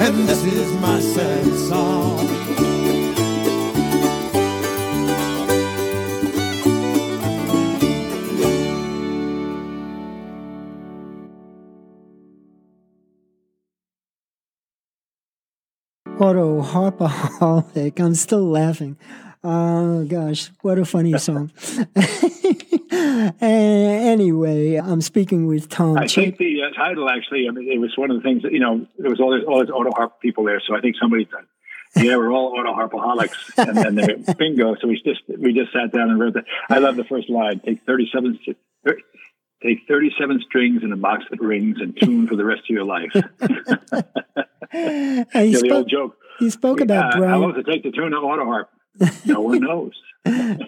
and this is my sad song. Auto Harpaholic. I'm still laughing. Oh gosh, what a funny song. anyway, I'm speaking with Tom I Chip. think the uh, title actually, I mean, it was one of the things that, you know, there was all these, all these auto harp people there. So I think somebody thought, yeah, we're all auto harpaholics. And then they bingo. So we just, we just sat down and wrote that. I love the first line. Take 37, st- thir- take 37 strings in a box that rings and tune for the rest of your life. And you the spoke, old joke. he spoke about uh, Brian. How long does it take to tune an auto harp? No one knows.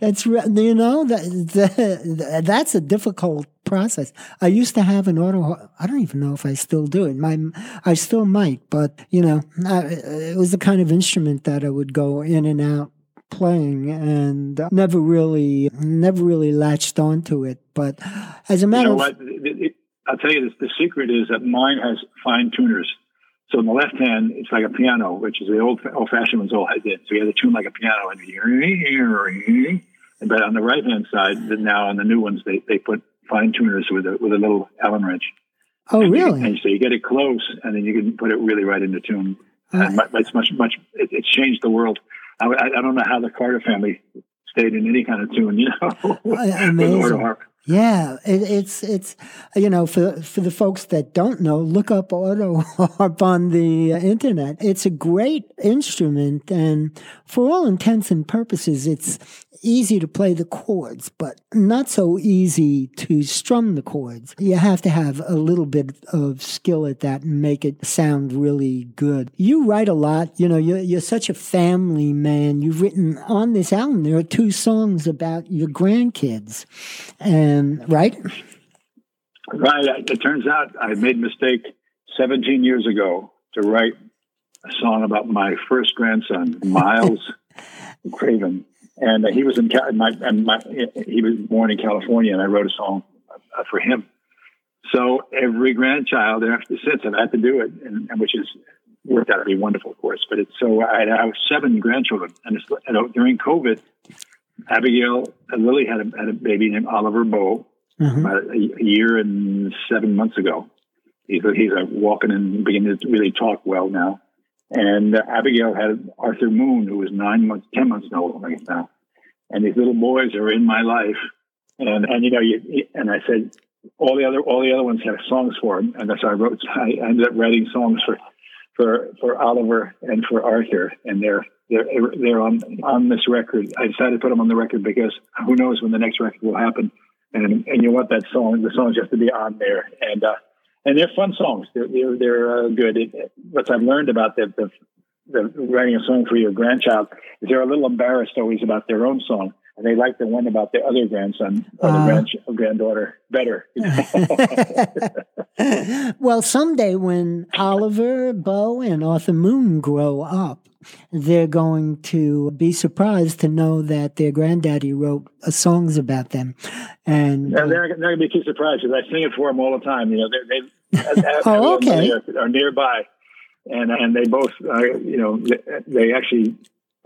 That's you know that, that that's a difficult process. I used to have an auto. I don't even know if I still do it. My I still might, but you know, I, it was the kind of instrument that I would go in and out playing, and never really never really latched onto it. But as a You matter know of what? It- I'll tell you this. The secret is that mine has fine tuners. So in the left hand, it's like a piano, which is the old old fashioned ones all had it. So you had to tune like a piano, and but on the right hand side, now on the new ones, they, they put fine tuners with a with a little Allen wrench. oh And you- really? And so you get it close, and then you can put it really right into tune. And mu- it's much much. It, it's changed the world. I, I don't know how the Carter family stayed in any kind of tune, you know, amazing. Yeah, it, it's it's you know for for the folks that don't know, look up auto harp on the uh, internet. It's a great instrument, and for all intents and purposes, it's easy to play the chords, but not so easy to strum the chords. You have to have a little bit of skill at that and make it sound really good. You write a lot. You know, you're, you're such a family man. You've written on this album, there are two songs about your grandkids. And, right? Right. It turns out I made a mistake 17 years ago to write a song about my first grandson, Miles Craven. And he was in Cal- my, and my, he was born in California, and I wrote a song uh, for him. So every grandchild after since I've had to do it, and, and which is worked out to be wonderful, of course. But it's so I, I have seven grandchildren, and it's, you know, during COVID, Abigail and Lily had a, had a baby named Oliver Bow Mhm. about a, a year and seven months ago. He's he's uh, walking and beginning to really talk well now. And uh, Abigail had Arthur Moon, who was nine months, ten months old right now. And these little boys are in my life. And and you know, you, and I said all the other all the other ones have songs for him, and so I wrote. I ended up writing songs for for for Oliver and for Arthur, and they're they're they're on on this record. I decided to put them on the record because who knows when the next record will happen, and and you want that song. The songs have to be on there, and uh, and they're fun songs. They're they're, they're uh, good. It, what I've learned about the, the the writing a song for your grandchild is they're a little embarrassed always about their own song. And they like the one about their other grandson or Ah. the grand, granddaughter better. well, someday when Oliver, Bo, and Arthur Moon grow up, they're going to be surprised to know that their granddaddy wrote uh, songs about them. And And they're, they're going to be too surprised because I sing it for them all the time. You know, they, they Oh, okay. are, are nearby, and and they both, uh, you know, they, they actually,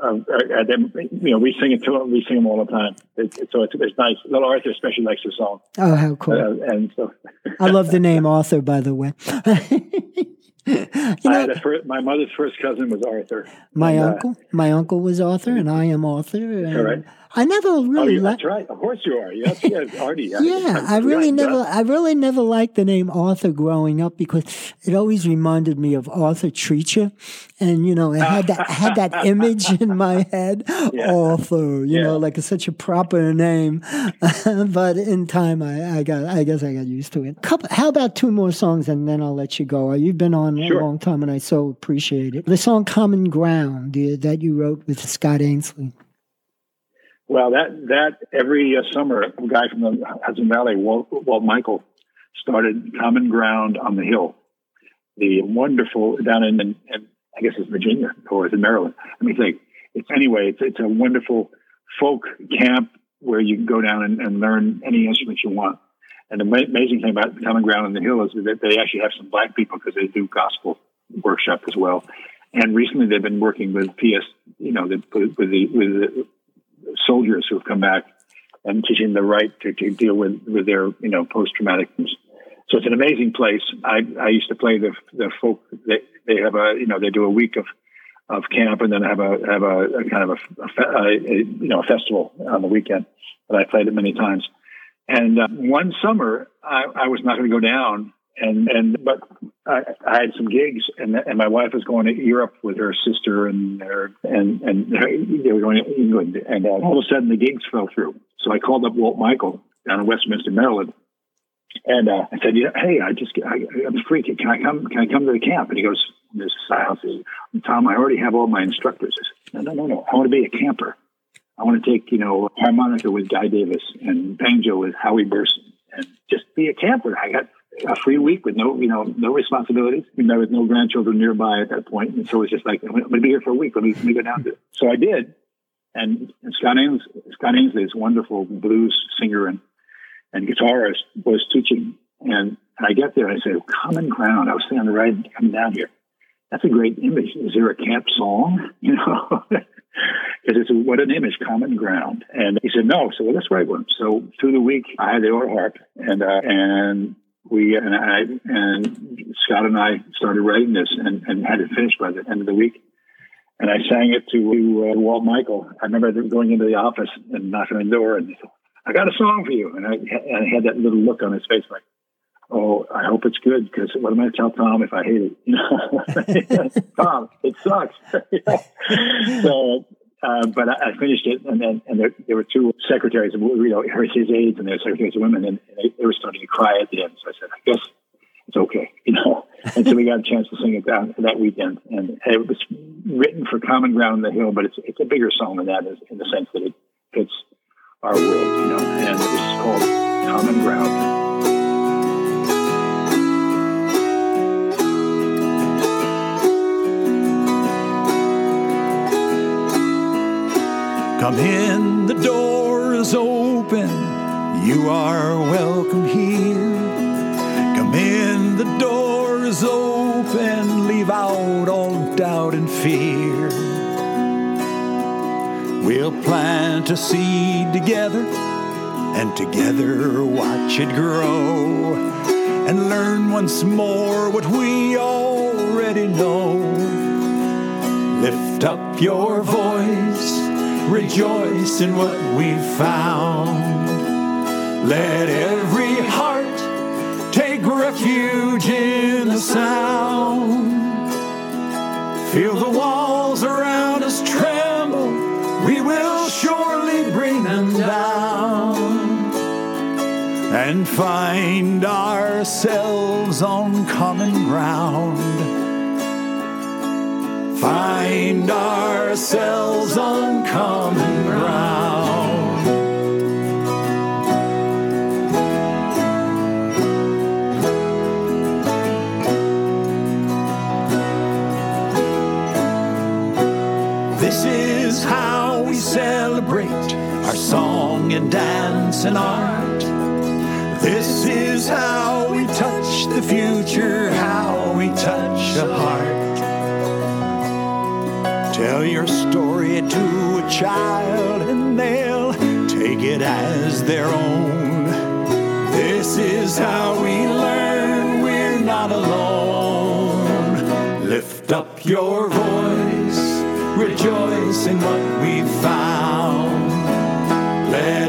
uh, are, are you know, we sing it to them. We sing them all the time. It, it- so it's, it's nice. Little Arthur especially likes the song, oh, how cool! uh, and so I love the name Arthur, by the way. you know, first, my mother's first cousin was Arthur. my and, uh, uncle, my uncle was Arthur, and I am Arthur. And correct. I never Oh, really liked. that's right. Of course you are. Yes, yes, Artie. Yeah, I really never, I really never liked the name Arthur growing up because it always reminded me of Arthur Treacher, and you know, it had that had that image in my head, Yeah. Arthur. You Yeah. know, like it's such a proper name. but in time, I, I got, I guess, I got used to it. Couple, how about two more songs, and then I'll let you go. You've been on Sure. a long time, and I so appreciate it. The song "Common Ground" that you wrote with Scott Ainslie. Well, that that every uh, summer, a guy from the Hudson Valley, Walt, Walt Michael, started Common Ground on the Hill, the wonderful down in, in, in I guess it's Virginia or it's in Maryland. I mean, think it's anyway. It's it's a wonderful folk camp where you can go down and, and learn any instrument you want. And the ma- amazing thing about Common Ground on the Hill is that they actually have some black people because they do gospel workshop as well. And recently, they've been working with PS, you know, the, with the with the soldiers who have come back and teaching the right to, to deal with, with their, you know, post-traumatic. So it's an amazing place. I, I used to play the, the folk, they, they have a, you know, they do a week of, of camp and then have a, have a, a kind of a, a, a, a, you know, a festival on the weekend. But I played it many times. And uh, one summer, I, I was not going to go down, and and but I, I had some gigs, and and my wife was going to Europe with her sister and and and they were going to England, and all of a sudden the gigs fell through. So I called up Walt Michael down in Westminster, Maryland, and uh, I said, "Hey, I just I, I'm free. Can I come? Can I come to the camp?" And he goes, "This silence Tom. I already have all my instructors." I said, "No, no, no, no. I want to be a camper." I want to take, you know, harmonica with Guy Davis and banjo with Howie Bursen and just be a camper. I got a free week with no, you know, no responsibilities. And there was no grandchildren nearby at that point. And so it was just like, I'm going to be here for a week. Let me, let me go down to it. So I did. And Scott Ainslie, Scott Ainslie is wonderful blues singer and, and guitarist was teaching. And I get there and I said, common ground. I was the ride coming down here. That's a great image. Is there a camp song? You know, because it's what an image, common ground. And he said, no. So well, let's write one. So through the week, I had the auto harp, and uh, and we and I and Scott and I started writing this, and, and had it finished by the end of the week. And I sang it to uh, Walt Michael. I remember going into the office and knocking on the door, and I got a song for you. And I, and I had that little look on his face like, oh, I hope it's good because what am I to tell Tom if I hate it? Tom, it sucks. so, uh, but I, I finished it, and then and there, there were two secretaries, you know, his aides, and their secretaries of women, and they, they were starting to cry at the end. So I said, I guess it's okay, you know. And so we got a chance to sing it down that weekend, and it was written for Common Ground in the Hill, but it's it's a bigger song than that, in the sense that it fits our world, you know. And this is called Common Ground. Come in, the door is open. You are welcome here. Come in, the door is open. Leave out all doubt and fear. We'll plant a seed together and together watch it grow and learn once more what we already know. Lift up your voice, rejoice in what we've found. Let every heart take refuge in the sound. Feel the walls around us tremble, we will surely bring them down. And find ourselves on common ground find ourselves on common ground. This is how we celebrate our song and dance and art. This is how we touch the future, how we touch the heart. Tell your story to a child and they'll take it as their own. This is how we learn we're not alone. Lift up your voice, rejoice in what we've found. Let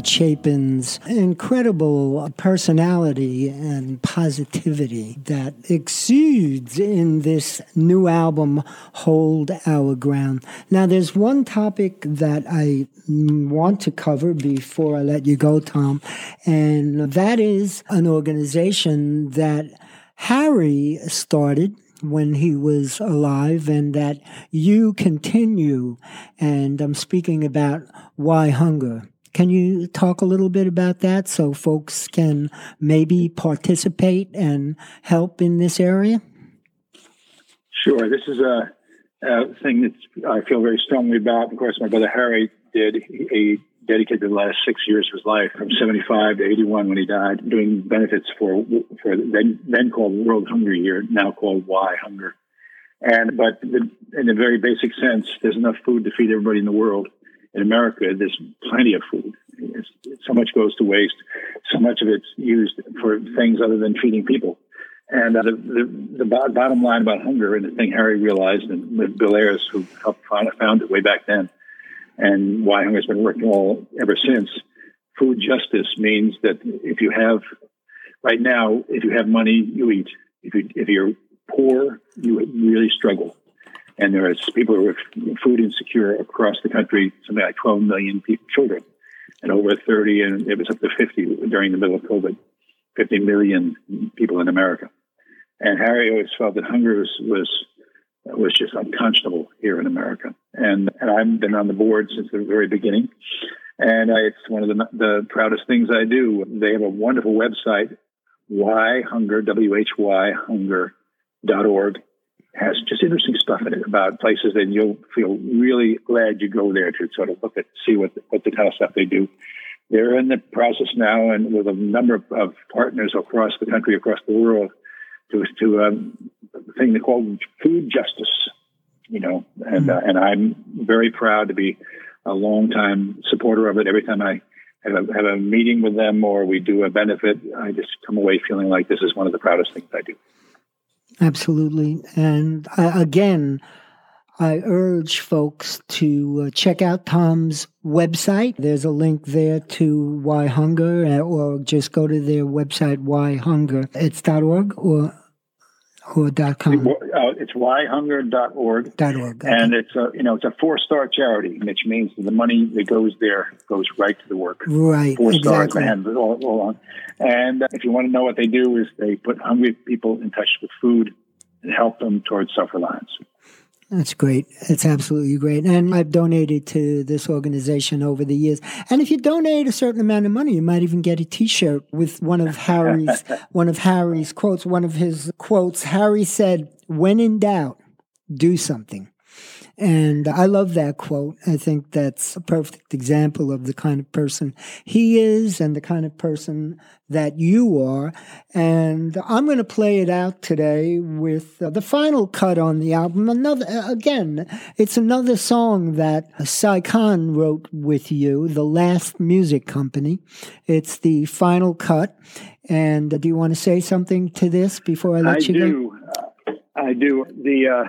Chapin's incredible personality and positivity that exudes in this new album, Hold Our Ground. Now, there's one topic that I want to cover before I let you go, Tom, and that is an organization that Harry started when he was alive and that you continue. And I'm speaking about WhyHunger. Can you talk a little bit about that so folks can maybe participate and help in this area? Sure. This is a, a thing that I feel very strongly about. Of course, my brother Harry did. He, dedicated the last six years of his life, from 75 to 81 when he died, doing benefits for for then then called World Hunger Year, now called WhyHunger. And but the, in a very basic sense, there's enough food to feed everybody in the world. In America, there's plenty of food. So much goes to waste. So much of it's used for things other than feeding people. And uh, the, the, the bottom line about hunger, and the thing Harry realized, and with Bill Ayres, who helped find, found it way back then, and WhyHunger's been working all ever since. Food justice means that if you have, right now, if you have money, you eat. If you if you're poor, you really struggle. And there is people who are food insecure across the country, something like 12 million people, children, and over 30, and it was up to 50 during the middle of COVID, 50 million people in America. And Harry always felt that hunger was, was was just unconscionable here in America. And, and I've been on the board since the very beginning. And I, it's one of the, the proudest things I do. They have a wonderful website, WhyHunger, W H Y Hunger.org. Has just interesting stuff in it about places that you'll feel really glad you go there to sort of look at, see what, what the kind of stuff they do. They're in the process now, and with a number of, of partners across the country, across the world, to to um, a thing they call food justice. You know, and uh, and I'm very proud to be a longtime supporter of it. Every time I have a, have a meeting with them or we do a benefit, I just come away feeling like this is one of the proudest things I do. Absolutely. And uh, again, I urge folks to uh, check out Tom's website. There's a link there to WhyHunger, uh, or just go to their website, WhyHunger. It's .org or Uh, it's whyhunger.org. .org. okay. And it's a you know it's a four star charity, which means that the money that goes there goes right to the work. Right, Four stars, exactly. man, but all, all on. And uh, if you want to know what they do, is they put hungry people in touch with food and help them towards self reliance. That's great. It's absolutely great. And I've donated to this organization over the years. And if you donate a certain amount of money, you might even get a T-shirt with one of Harry's one of Harry's quotes. One of his quotes. Harry said, "When in doubt, do something." And I love that quote. I think that's a perfect example of the kind of person he is and the kind of person that you are. And I'm going to play it out today with uh, the final cut on the album. Another, uh, again, it's another song that Si Kahn wrote with you, The Last Music Company. It's the final cut. And uh, do you want to say something to this before I let I you go? do. Uh, I do. The, uh,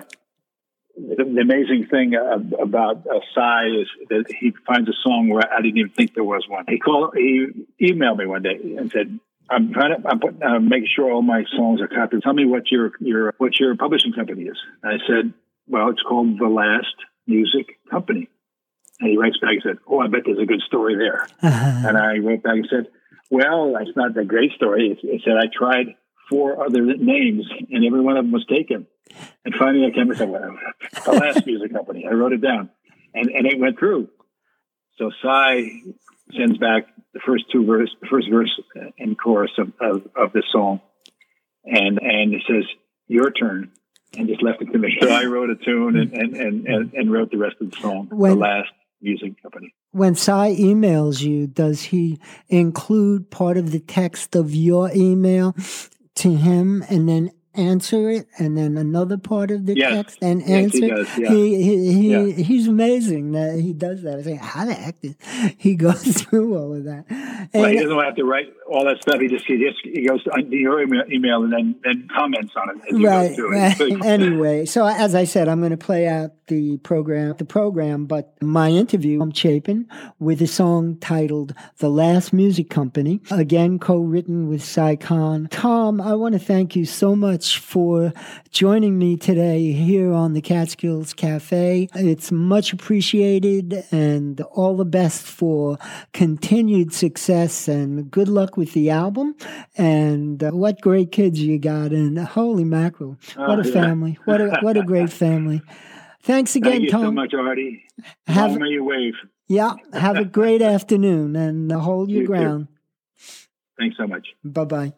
the the amazing thing uh, about uh, Si is that he finds a song where I didn't even think there was one. He called. He emailed me one day and said. I'm trying to. I'm putting, uh, making sure all my songs are copied. Tell me what your your what your publishing company is. And I said, well, it's called The Last Music Company. And he writes back and said, oh, I bet there's a good story there. And I wrote back and said, well, that's not a great story. He said, I tried four other names and every one of them was taken. And finally I came said, the last music company. I wrote it down and, and it went through. So Si sends back the first two verse, the first verse and chorus of, of, of this song. And, and it says, your turn. And just left it to me. So I wrote a tune and, and, and, and, and wrote the rest of the song, The Last Music Company. when Si emails you, does he include part of the text of your email to him and then answer it and then another part of the Yes. text and Yes, he answer. does, yeah. he, he, he Yeah. he's amazing that he does that. I say, how the heck did he goes through all of that? Well, he doesn't have to write all that stuff. He just he just he goes uh, to your email, and then then comments on it. Right, goes through it. right. Anyway, so as I said, I'm going to play out the program, the program, but my interview, I'm Chapin with a song titled "The Last Music Company," again co-written with Si Kahn. Tom, I want to thank you so much for joining me today here on the Catskills Cafe. It's much appreciated, and all the best for continued success and good luck with the album. And uh, what great kids you got! And holy mackerel, what a Oh, family! What a what a great family! Thanks again, Thank you Tom. so much, Artie. Have Long you wave. yeah, have a great afternoon and hold your You too. ground. Thanks so much. Bye bye.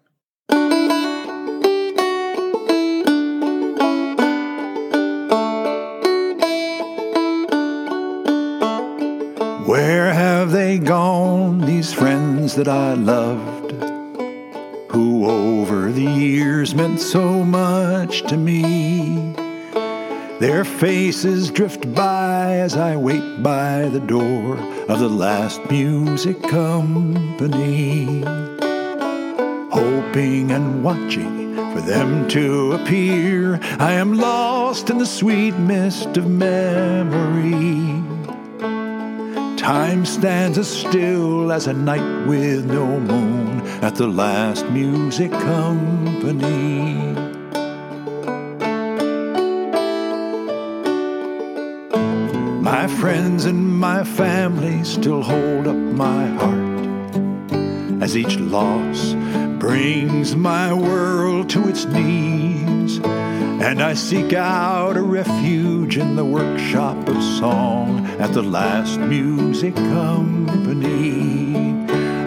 Where have they gone, these friends that I loved, who over the years meant so much to me? Their faces drift by as I wait by the door of the last music company, hoping and watching for them to appear. I am lost in the sweet mist of memory. Time stands as still as a night with no moon at the last music company. My friends and my family still hold up my heart as each loss brings my world to its knees. And I seek out a refuge in the workshop of song at the last music company.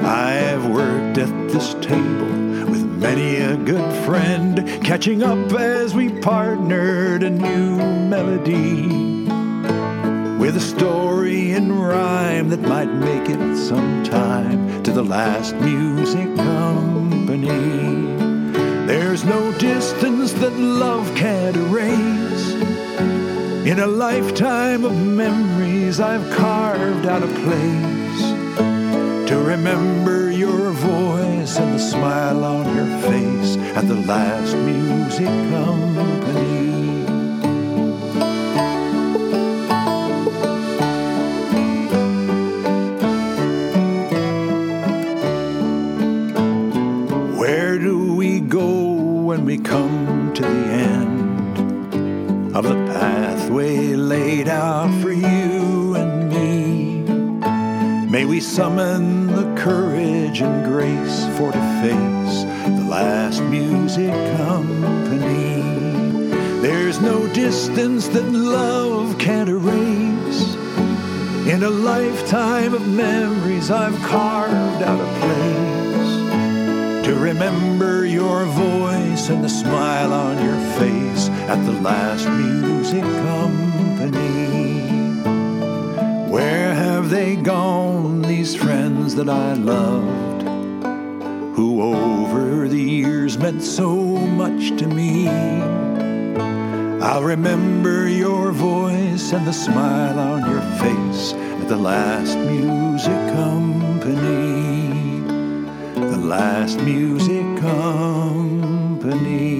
I've worked at this table with many a good friend, catching up as we partnered a new melody with a story in rhyme that might make it sometime to the last music company. No distance that love can't erase. In a lifetime of memories, I've carved out a place to remember your voice and the smile on your face at the last music company. Come to the end of the pathway laid out for you and me? May we summon the courage and grace for to face the last music company. There's no distance that love can't erase. In a lifetime of memories, I've carved out a place to remember your voice and the smile on your face at the last music company. Where have they gone, these friends that I loved, who over the years meant so much to me? I'll remember your voice and the smile on your face at the last music company. The last music company.